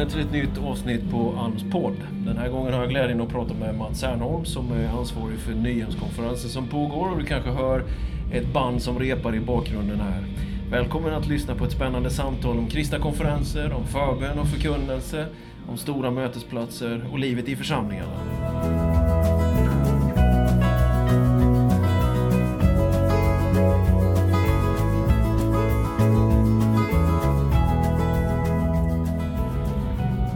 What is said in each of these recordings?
välkommen till ett nytt avsnitt på Alms podd. Den här gången har jag glädjen att prata med Mats Sernholm som är ansvarig för Nyhemskonferensen som pågår och du kanske hör ett band som repar i bakgrunden här. Välkommen att lyssna på ett spännande samtal om kristna konferenser, om förbön och förkunnelse, om stora mötesplatser och livet i församlingarna.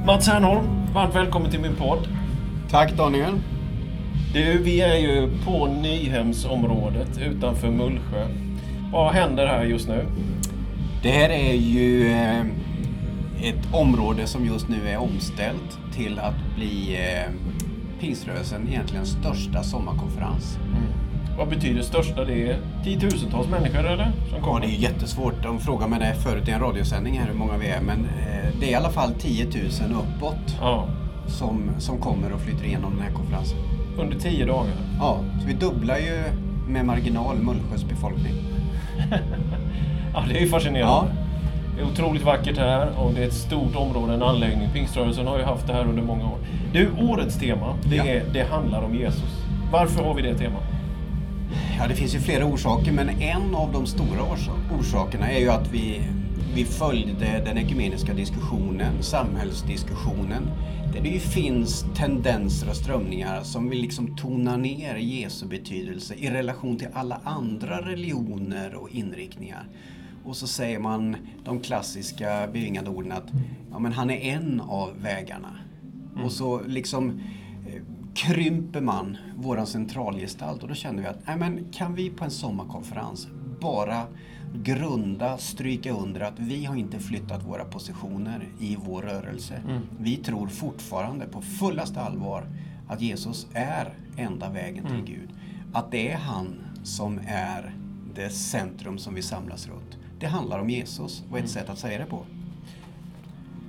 Mats Hernholm, varmt välkommen till min podd. Tack Daniel. Du, vi är ju på Nyhemsområdet utanför Mullsjö. Vad händer här just nu? Det här är ju eh, ett område som just nu är omställt till att bli eh, Pingströrelsen egentligen största sommarkonferens. Mm. Vad betyder största? Det är tiotusentals människor eller? Som kommer. Ja, det är jättesvårt. De frågade mig det förut i en radiosändning här hur många vi är. Men eh, det är i alla fall 10 000 uppåt ja. som, som kommer och flyttar igenom den här konferensen. Under tio dagar? Ja, så vi dubblar ju med marginal Mullsjös befolkning. ja, det är ju fascinerande. Ja. Det är otroligt vackert här och det är ett stort område, en anläggning. Pingströrelsen har ju haft det här under många år. Du, årets tema, det, ja. är, det handlar om Jesus. Varför har vi det temat? Ja, det finns ju flera orsaker, men en av de stora orsakerna är ju att vi, vi följde den ekumeniska diskussionen, samhällsdiskussionen, där det ju finns tendenser och strömningar som vill liksom tona ner Jesu betydelse i relation till alla andra religioner och inriktningar. Och så säger man de klassiska bevingade orden att ja, men han är en av vägarna. Mm. Och så liksom krymper man våran centralgestalt och då känner vi att nej men, kan vi på en sommarkonferens bara grunda, stryka under att vi har inte flyttat våra positioner i vår rörelse. Mm. Vi tror fortfarande på fullaste allvar att Jesus är enda vägen till mm. Gud. Att det är han som är det centrum som vi samlas runt. Det handlar om Jesus och ett mm. sätt att säga det på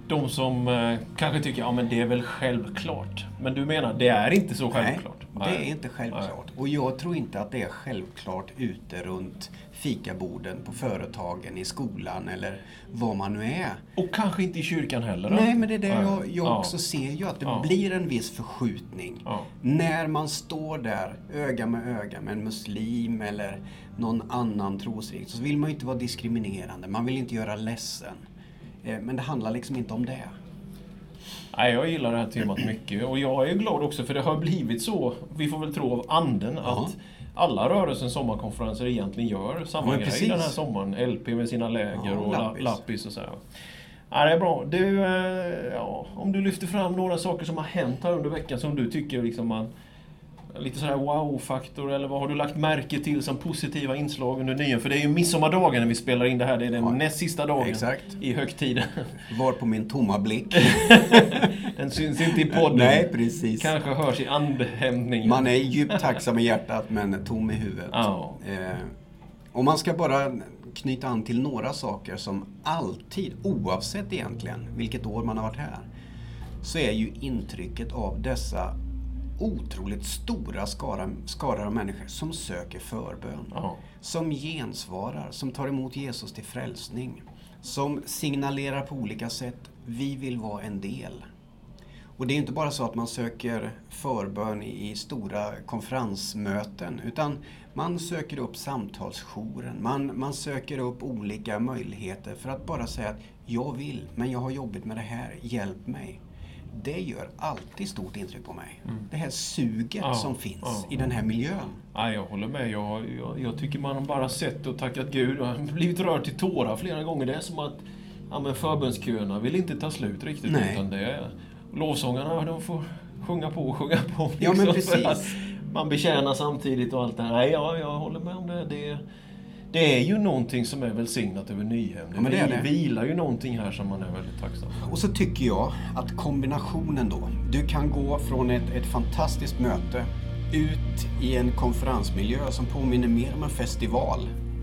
de som eh, kanske tycker ja men det är väl självklart. Men du menar, det är inte så självklart? Nej, det är inte självklart. Nej. Och jag tror inte att det är självklart ute runt fikaborden, på företagen, i skolan eller vad man nu är. Och kanske inte i kyrkan heller? Då? Nej, men det är det jag, jag också ser ju, att det ja. blir en viss förskjutning. Ja. När man står där, öga med öga med en muslim eller någon annan trosriktning, så vill man ju inte vara diskriminerande, man vill inte göra ledsen. Eh, men det handlar liksom inte om det. Nej, jag gillar det här temat mycket och jag är glad också för det har blivit så, vi får väl tro av anden, att alla rörelsens sommarkonferenser egentligen gör samma ja, grej precis. den här sommaren. LP med sina läger ja, och lappis. lappis och så. Här. Ja, det är bra. Du, eh, ja, om du lyfter fram några saker som har hänt här under veckan som du tycker liksom man lite sådär wow-faktor eller vad har du lagt märke till som positiva inslag under nyår? För det är ju midsommardagen när vi spelar in det här. Det är den ja, näst sista dagen exakt. i högtiden. Var på min tomma blick. den syns inte i podden. Nej, precis. Kanske hörs i andhämtningen. Man är djupt tacksam i hjärtat men tom i huvudet. Ja. Eh, och man ska bara knyta an till några saker som alltid, oavsett egentligen vilket år man har varit här, så är ju intrycket av dessa otroligt stora skara, skaror av människor som söker förbön. Ja. Som gensvarar, som tar emot Jesus till frälsning. Som signalerar på olika sätt, vi vill vara en del. Och det är inte bara så att man söker förbön i stora konferensmöten utan man söker upp samtalsjouren, man, man söker upp olika möjligheter för att bara säga att jag vill, men jag har jobbigt med det här, hjälp mig det gör alltid stort intryck på mig. Mm. Det här suget ja, som finns ja, i den här miljön. Ja, jag håller med. Jag, jag, jag tycker man har bara sett och tackat Gud och blivit rörd till tårar flera gånger. Det är som att ja, men förbönsköerna vill inte ta slut riktigt. Nej. Utan det är, lovsångarna de får sjunga på och sjunga på. Ja, men precis. Man betjänar samtidigt och allt det här. Nej, ja, jag håller med om det. det det är ju någonting som är välsignat över Nyhem. Det, ja, det, det vilar ju någonting här som man är väldigt tacksam för. Och så tycker jag att kombinationen då. Du kan gå från ett, ett fantastiskt möte ut i en konferensmiljö som påminner mer om en festival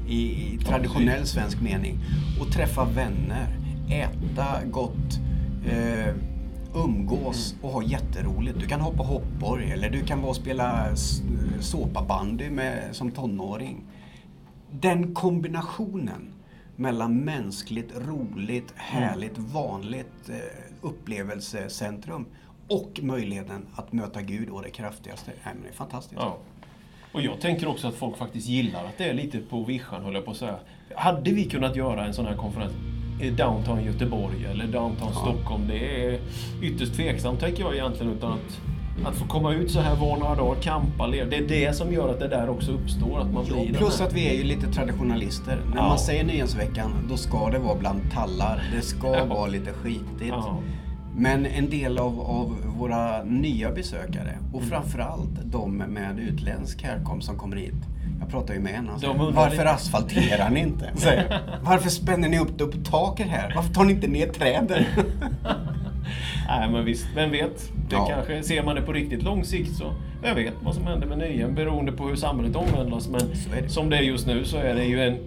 i, i traditionell svensk mening och träffa vänner, äta gott, eh, umgås och ha jätteroligt. Du kan hoppa hoppborg eller du kan vara och spela såpabandy med, som tonåring den kombinationen mellan mänskligt, roligt, härligt, vanligt eh, upplevelsecentrum och möjligheten att möta Gud och det kraftigaste. Nej, men det är fantastiskt. Ja. Och jag tänker också att folk faktiskt gillar att det är lite på vischan, höll jag på att säga. Hade vi kunnat göra en sån här konferens i downtown Göteborg eller downtown ja. Stockholm? Det är ytterst tveksamt, tänker jag egentligen. Utan att, att få komma ut så här var några dagar, campa, leva. Det är det som gör att det där också uppstår. Att man blir plus att vi är ju lite traditionalister. När ja. man säger Nyhetsveckan, då ska det vara bland tallar. Det ska ja. vara lite skitigt. Men en del av, av våra nya besökare och mm. framförallt de med utländsk härkomst som kommer hit. Jag pratar ju med en. Säger, varför asfalterar ni inte? Säger, varför spänner ni upp det på taket här? Varför tar ni inte ner träden? Nej men visst, vem vet? Det ja. kanske, ser man det på riktigt lång sikt så, vem vet vad som händer med nyen beroende på hur samhället omvandlas. Men det. som det är just nu så är det ju en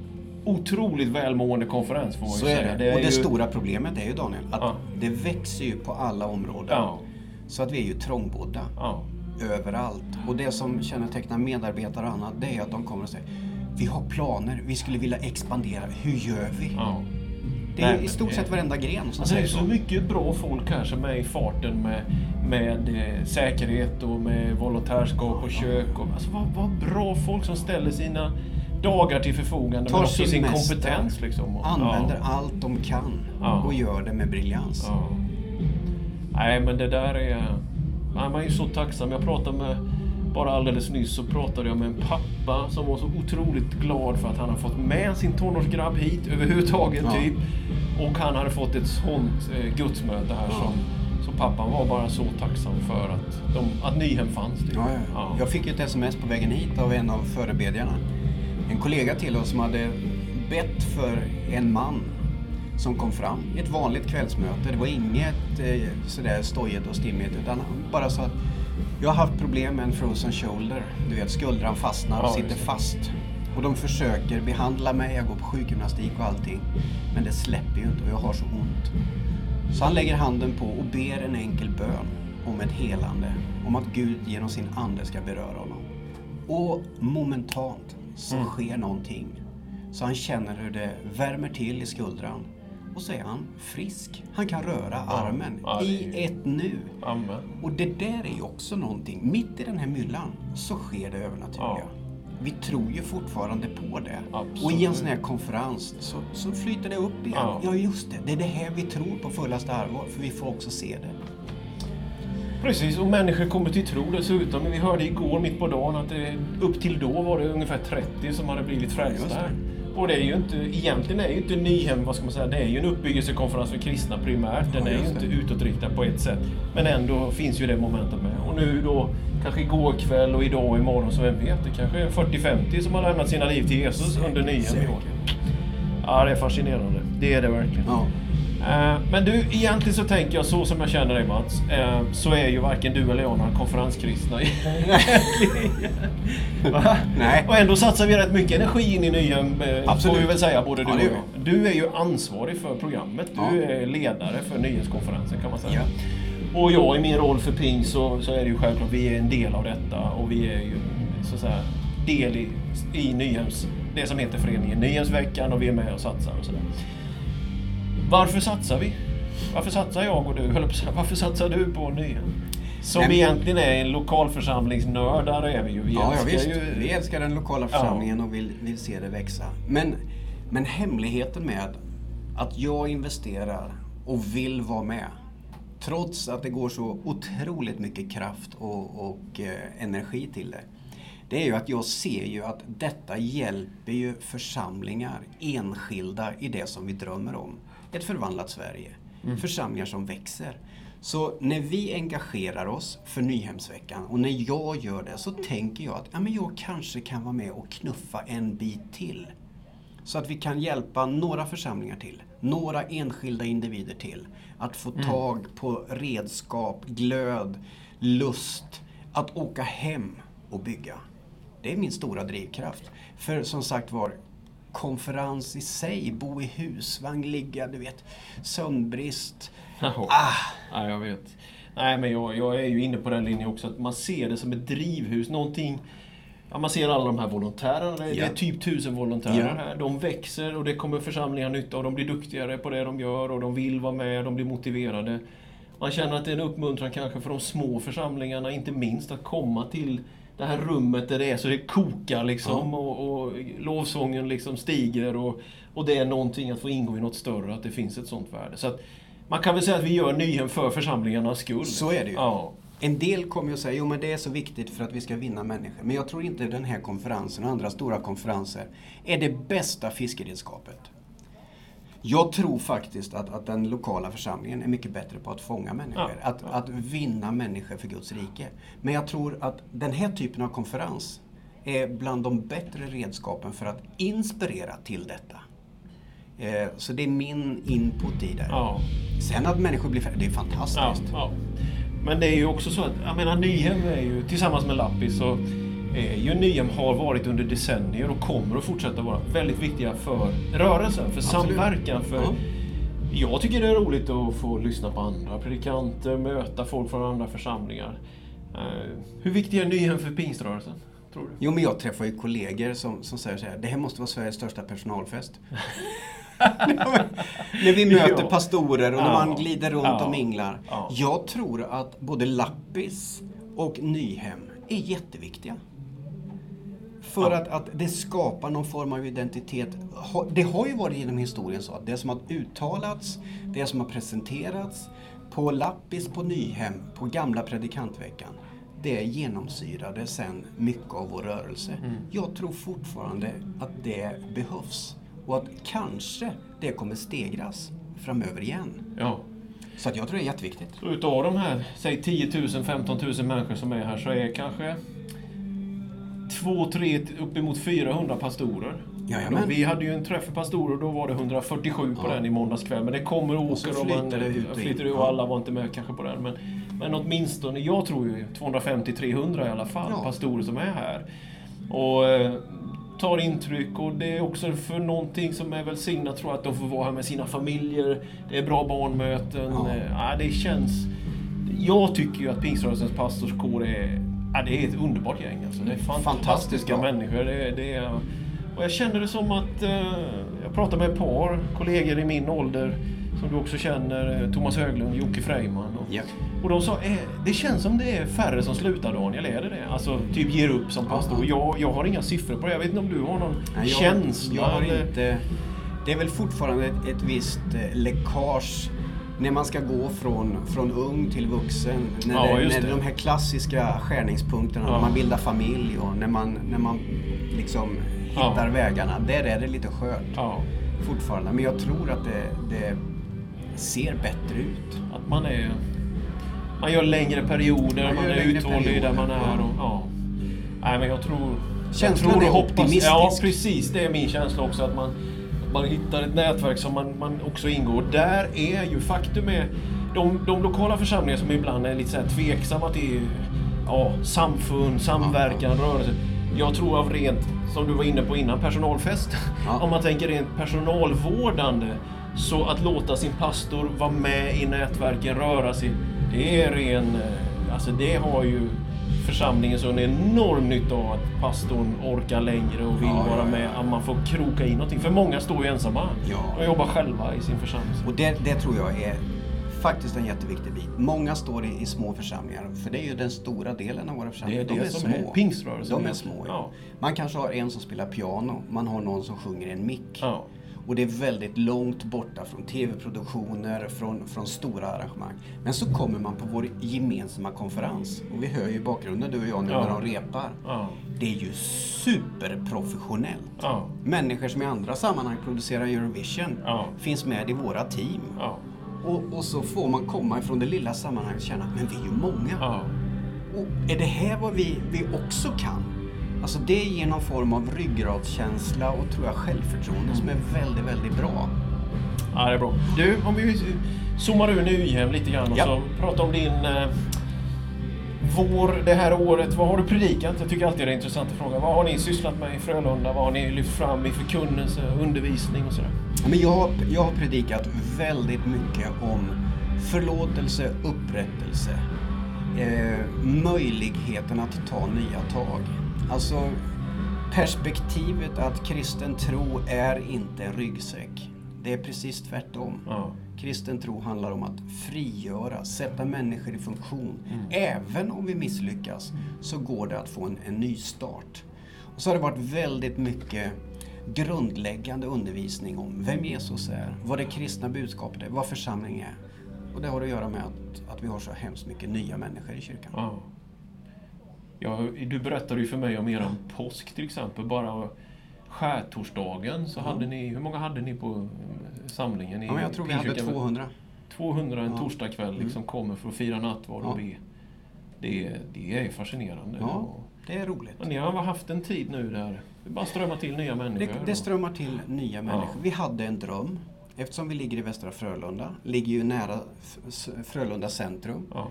otroligt välmående konferens får man så ju säga. Är det. det är och det ju... stora problemet är ju Daniel, att ja. det växer ju på alla områden. Ja. Så att vi är ju trångbodda. Överallt. Och det som kännetecknar medarbetare och annat, det är att de kommer och säger Vi har planer, vi skulle vilja expandera, hur gör vi? Det är Nej, i stort sett varenda gren som alltså, Det är så mycket bra folk här som är i farten med, med eh, säkerhet och med volontärskap och kök. Och, alltså, vad, vad bra folk som ställer sina dagar till förfogande Tar men också sin, kompetens. Liksom. Och, använder ja. allt de kan ja. och gör det med briljans. Ja. Nej men det där är... Nej, man är ju så tacksam. Jag pratade med... Bara alldeles nyss så pratade jag med en pappa som var så otroligt glad för att han har fått med sin tonårsgrabb hit överhuvudtaget. Ja. Typ. Och han hade fått ett sånt eh, gudsmöte här som så pappan var bara så tacksam för att, de, att Nyhem fanns. Typ. Ja, ja. Jag fick ett sms på vägen hit av en av förebedjarna en kollega till oss som hade bett för en man som kom fram i ett vanligt kvällsmöte. Det var inget eh, sådär stojigt och stimmigt utan han bara sa att jag har haft problem med en frozen shoulder. Du vet, skuldran fastnar och ja, sitter fast. Och de försöker behandla mig, jag går på sjukgymnastik och allting. Men det släpper ju inte och jag har så ont. Så han lägger handen på och ber en enkel bön om ett helande. Om att Gud genom sin ande ska beröra honom. Och momentant så mm. sker någonting. Så han känner hur det värmer till i skuldran. Och så är han frisk. Han kan röra armen ja, i ett nu. Amen. Och det där är ju också någonting. Mitt i den här myllan så sker det övernaturliga. Ja. Vi tror ju fortfarande på det. Absolut. Och i en sån här konferens så, så flyter det upp igen. Ja. ja, just det. Det är det här vi tror på fullaste allvar. För vi får också se det. Precis, och människor kommer till tro dessutom. Vi hörde igår mitt på dagen att det, upp till då var det ungefär 30 som hade blivit frälsta. Och det är ju inte, egentligen är ju inte Nyhem, vad ska man säga, det är ju en uppbyggelsekonferens för kristna primärt. Den är ju inte utåtriktad på ett sätt. Men ändå finns ju det momentet med. Och nu då, kanske igår kväll och idag och imorgon, så vem vet, det kanske är 40-50 som har lämnat sina liv till Jesus under Nyhem i år. Ja, det är fascinerande. Det är det verkligen. Ja. Eh, men du, egentligen så tänker jag så som jag känner dig Mats, eh, så är ju varken du eller jag några konferenskristna. Nej. Och ändå satsar vi rätt mycket energi in i eh, Absolut. får vi väl säga, både du ja, och jag. Du är ju ansvarig för programmet, du ja. är ledare för nyhetskonferensen kan man säga. Ja. Och jag i min roll för Ping så, så är det ju självklart, vi är en del av detta och vi är ju så att säga del i, i Nyhems, det som heter föreningen Nyhemsveckan och vi är med och satsar och sådär. Varför satsar vi? Varför satsar jag och du? Varför satsar du på Nyhem? Som Nej, egentligen är en lokalförsamlingsnördar är vi ju. Vi ja, älskar ja. Ju... Vi älskar den lokala församlingen ja. och vill, vill se det växa. Men, men hemligheten med att jag investerar och vill vara med trots att det går så otroligt mycket kraft och, och eh, energi till det. Det är ju att jag ser ju att detta hjälper ju församlingar, enskilda, i det som vi drömmer om ett förvandlat Sverige. Mm. Församlingar som växer. Så när vi engagerar oss för Nyhemsveckan och när jag gör det så tänker jag att ja, men jag kanske kan vara med och knuffa en bit till. Så att vi kan hjälpa några församlingar till, några enskilda individer till att få mm. tag på redskap, glöd, lust att åka hem och bygga. Det är min stora drivkraft. För som sagt var, konferens i sig, bo i husvagn, ligga, du vet, sömnbrist. Ah. Ja, jag vet. Nej, men jag, jag är ju inne på den linjen också, att man ser det som ett drivhus, någonting Ja, man ser alla de här volontärerna. Det är typ tusen volontärer Ja. här. De växer och det kommer församlingar nytta och de blir duktigare på det de gör och de vill vara med, de blir motiverade. Man känner att det är en uppmuntran kanske för de små församlingarna, inte minst att komma till det här rummet där det är så det kokar liksom och, och lovsången liksom stiger och, och det är någonting att få ingå i något större, att det finns ett sånt värde. Så att man kan väl säga att vi gör Nyhem för församlingarnas skull. Så är det ju. Ja. En del kommer ju att säga, jo men det är så viktigt för att vi ska vinna människor. Men jag tror inte den här konferensen och andra stora konferenser är det bästa fiskeredskapet. Jag tror faktiskt att, att den lokala församlingen är mycket bättre på att fånga människor. Ja, att, ja. att vinna människor för Guds rike. Men jag tror att den här typen av konferens är bland de bättre redskapen för att inspirera till detta. Eh, så det är min input i det. Ja. Sen att människor blir färre, det är fantastiskt. Men det är ju också så att, jag menar Nyhem är ju, tillsammans med Lappis, så är ju Nyhem har varit under decennier och kommer att fortsätta vara väldigt viktiga för rörelsen, för Absolut. samverkan, för Ja. Jag tycker det är roligt att få lyssna på andra predikanter, möta folk från andra församlingar. Eh, hur viktig är Nyhem för pingströrelsen? Tror du? Jo, men jag träffar ju kollegor som, som säger så här, det här måste vara Sveriges största personalfest. när vi möter Ja. pastorer och när Ja. man glider runt Ja. och minglar. Ja. Jag tror att både Lappis och Nyhem är jätteviktiga. För Ja. att, att det skapar någon form av identitet. Det har ju varit genom historien så att det som har uttalats, det som har presenterats på Lappis, på Nyhem, på gamla predikantveckan. Det genomsyrade sen mycket av vår rörelse. Mm. Jag tror fortfarande att det behövs. Och att kanske det kommer stegras framöver igen. Ja. Så att jag tror det är jätteviktigt. Så utav de här, säg 10 000, 15 000 människor som är här så är kanske 2, 3, uppemot 400 pastorer. Jajamän. Då, vi hade ju en träff för pastorer och då var det 147 på Ja. den i måndags kväll. Men det kommer och Och åker och, man flyter det ut och och alla var inte med kanske på den. Men, men åtminstone, jag tror ju 250-300 i alla fall Ja. pastorer som är här. Och eh, tar intryck och det är också för någonting som är välsignat tror jag att de får vara här med sina familjer. Det är bra barnmöten. Ja. Eh, det känns... Jag tycker ju att Pingströrelsens pastorskår är, ja, det är ett underbart gäng. Alltså. Det är fantastiska bra. människor. Det, det är, och jag känner det som att... Eh, jag pratar med ett par kollegor i min ålder som du också känner. eh, Thomas Höglund, Jocke Freiman. Och, Ja. och de sa, eh, det känns som det är färre som slutar Daniel, är det det? Alltså typ ger upp som pastor. Ja. Jag, jag har inga siffror på det. Jag vet inte om du har någon Nej, jag, känsla? Jag har eller- inte... Det är väl fortfarande ett, ett visst eh, läckage när man ska gå från, från ung till vuxen. När, Ja, det, när det. de här klassiska skärningspunkterna, Ja. när man bildar familj och när man, när man liksom hittar Ja. vägarna. Där är det lite skört fortfarande. Men jag tror att det, det ser bättre ut. att man är... Man gör längre perioder, Man man, är uthållig där man är. Och, ja. Nej, men jag tror... Känslan jag tror är optimistisk. Ja, precis. Det är min känsla också. Att man, man hittar ett nätverk som man, man också ingår. Där är ju faktum är... De, de lokala församlingar som ibland är lite så här tveksamma till ja, samfund, samverkan, rörelse. Jag tror av rent, som du var inne på innan, personalfest. Ja. Om man tänker rent personalvårdande. Så att låta sin pastor vara med i nätverken, röra sig. Det är ren... eh, Alltså det har ju församlingen så en enorm nytta av att pastorn orkar längre och vill Ja, vara med. Att man får kroka in någonting. För många står ju ensamma Ja. och jobbar själva i sin församling. Och det, det tror jag är faktiskt en jätteviktig bit. Många står i, i små församlingar, för det är ju den stora delen av våra församlingar. Det är det De som är pingströrelsen De är små. Ja. Man kanske har en som spelar piano, man har någon som sjunger i en mick. Ja. Och det är väldigt långt borta från tv-produktioner, från, från stora arrangemang. Men så kommer man på vår gemensamma konferens. Och vi hör ju i bakgrunden, du och jag, nu Ja. när de repar. Ja. Det är ju superprofessionellt. Ja. Människor som i andra sammanhang producerar Eurovision finns med i våra team. Och, och så får man komma ifrån det lilla sammanhanget och känna att men vi är ju många. Och är det här vad vi, vi också kan? Alltså det ger någon form av ryggradskänsla och tror jag självförtroende som är väldigt, väldigt bra. Ja, det är bra. Du, om vi zoomar ur Nyhem lite grann och Ja. så pratar om din eh, vår det här året. Vad har du predikat? Jag tycker alltid det är intressant att fråga. Vad har ni sysslat med i Frölunda? Vad har ni lyft fram i förkunnelse, undervisning och sådär? Ja, Men jag, jag har predikat väldigt mycket om förlåtelse, upprättelse, eh, möjligheten att ta nya tag. Alltså perspektivet att kristen tro är inte ryggsäck. Det är precis tvärtom. Ja. Kristen tro handlar om att frigöra, sätta människor i funktion. Mm. Även om vi misslyckas så går det att få en, en ny start. Och så har det varit väldigt mycket grundläggande undervisning om vem Jesus är, vad det kristna budskapet är, vad församling är. Och det har att göra med att, att vi har så hemskt mycket nya människor i kyrkan. Ja. Ja, du berättade ju för mig om er påsk till exempel. Bara skärtorsdagen så mm. hade ni, hur många hade ni på samlingen? I ja, jag tror vi hade 200. 200 en ja. torsdagkväll liksom mm. kommer för att fira nattvard och ja. be. Det, det är fascinerande. Ja, det är roligt. Och ni har haft en tid nu där det bara strömmar till nya människor? Det, det strömmar till nya människor. Ja. Vi hade en dröm. Eftersom vi ligger i Västra Frölunda, ligger ju nära Frölunda centrum. Ja.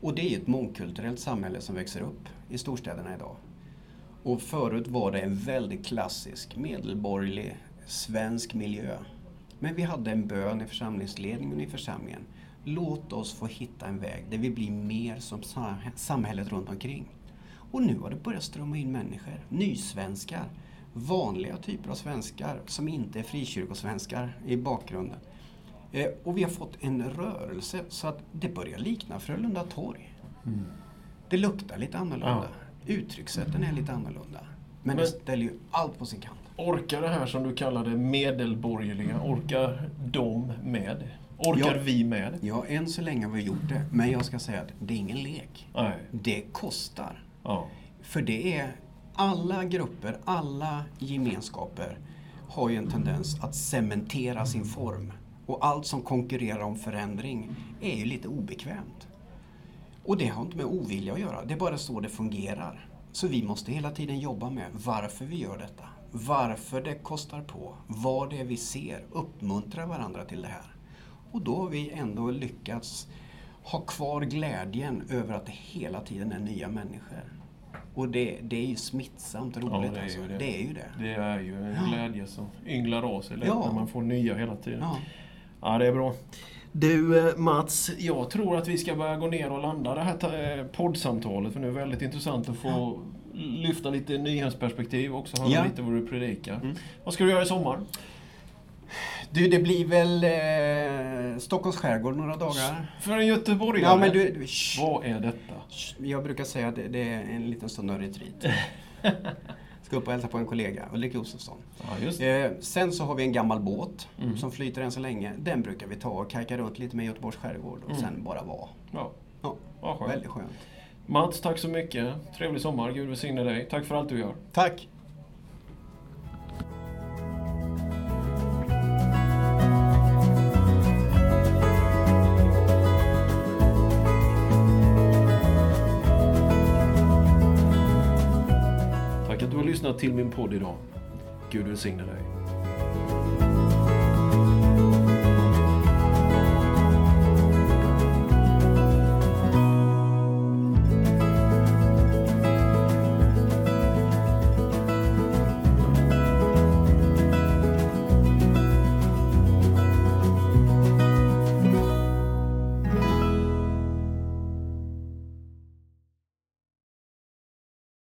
Och det är ett mångkulturellt samhälle som växer upp i storstäderna idag. Och förut var det en väldigt klassisk medelborgerlig svensk miljö. Men vi hade en bön i församlingsledningen i församlingen. Låt oss få hitta en väg där vi blir mer som samhället runt omkring. Och nu har det börjat strömma in människor, nysvenskar, vanliga typer av svenskar som inte är frikyrkosvenskar i bakgrunden. Eh, och vi har fått en rörelse så att det börjar likna Frölunda torg. Mm. Det luktar lite annorlunda. Ja. Uttryckssätten är lite annorlunda. Men, Men det ställer ju allt på sin kant. Orkar det här som du kallar det medelborgerliga, orkar de med? Orkar ja, vi med? Ja, än så länge har vi gjort det. Men jag ska säga att det är ingen lek. Nej. Det kostar. Ja. För det är alla grupper, alla gemenskaper har ju en tendens att cementera sin form. Och allt som konkurrerar om förändring är ju lite obekvämt. Och det har inte med ovilja att göra, det är bara så det fungerar. Så vi måste hela tiden jobba med varför vi gör detta. Varför det kostar på, vad det är vi ser, uppmuntra varandra till det här. Och då har vi ändå lyckats ha kvar glädjen över att det hela tiden är nya människor. Och det, det är ju smittsamt roligt. Ja, det, är alltså. det. det, är ju det. Det är ju en glädje som ynglar av sig ja. när man får nya hela tiden. Ja. ja, det är bra. Du eh, Mats, jag tror att vi ska börja gå ner och landa det här eh, poddsamtalet. För det är väldigt intressant att få lyfta lite nyhetsperspektiv och också höra ja. lite vad du predikar. Mm. Vad ska du göra i sommar? Du, det blir väl eh, Stockholms skärgård några dagar. För en göteborgare? Ja, men du, Vad är detta? Jag brukar säga att det, det är en liten stund av retreat. Ska upp och hälsa på en kollega, Ulrik Josefsson. Ja, eh, sen så har vi en gammal båt mm. som flyter än så länge. Den brukar vi ta och kajka runt lite med Göteborgs skärgård och mm. sen bara vara. Ja. Ja, ja skönt. Väldigt skönt. Mats, tack så mycket. Trevlig sommar. Gud välsigne dig. Tack för allt du gör. Tack. Lyssnat till min podd idag. Gud välsigne dig.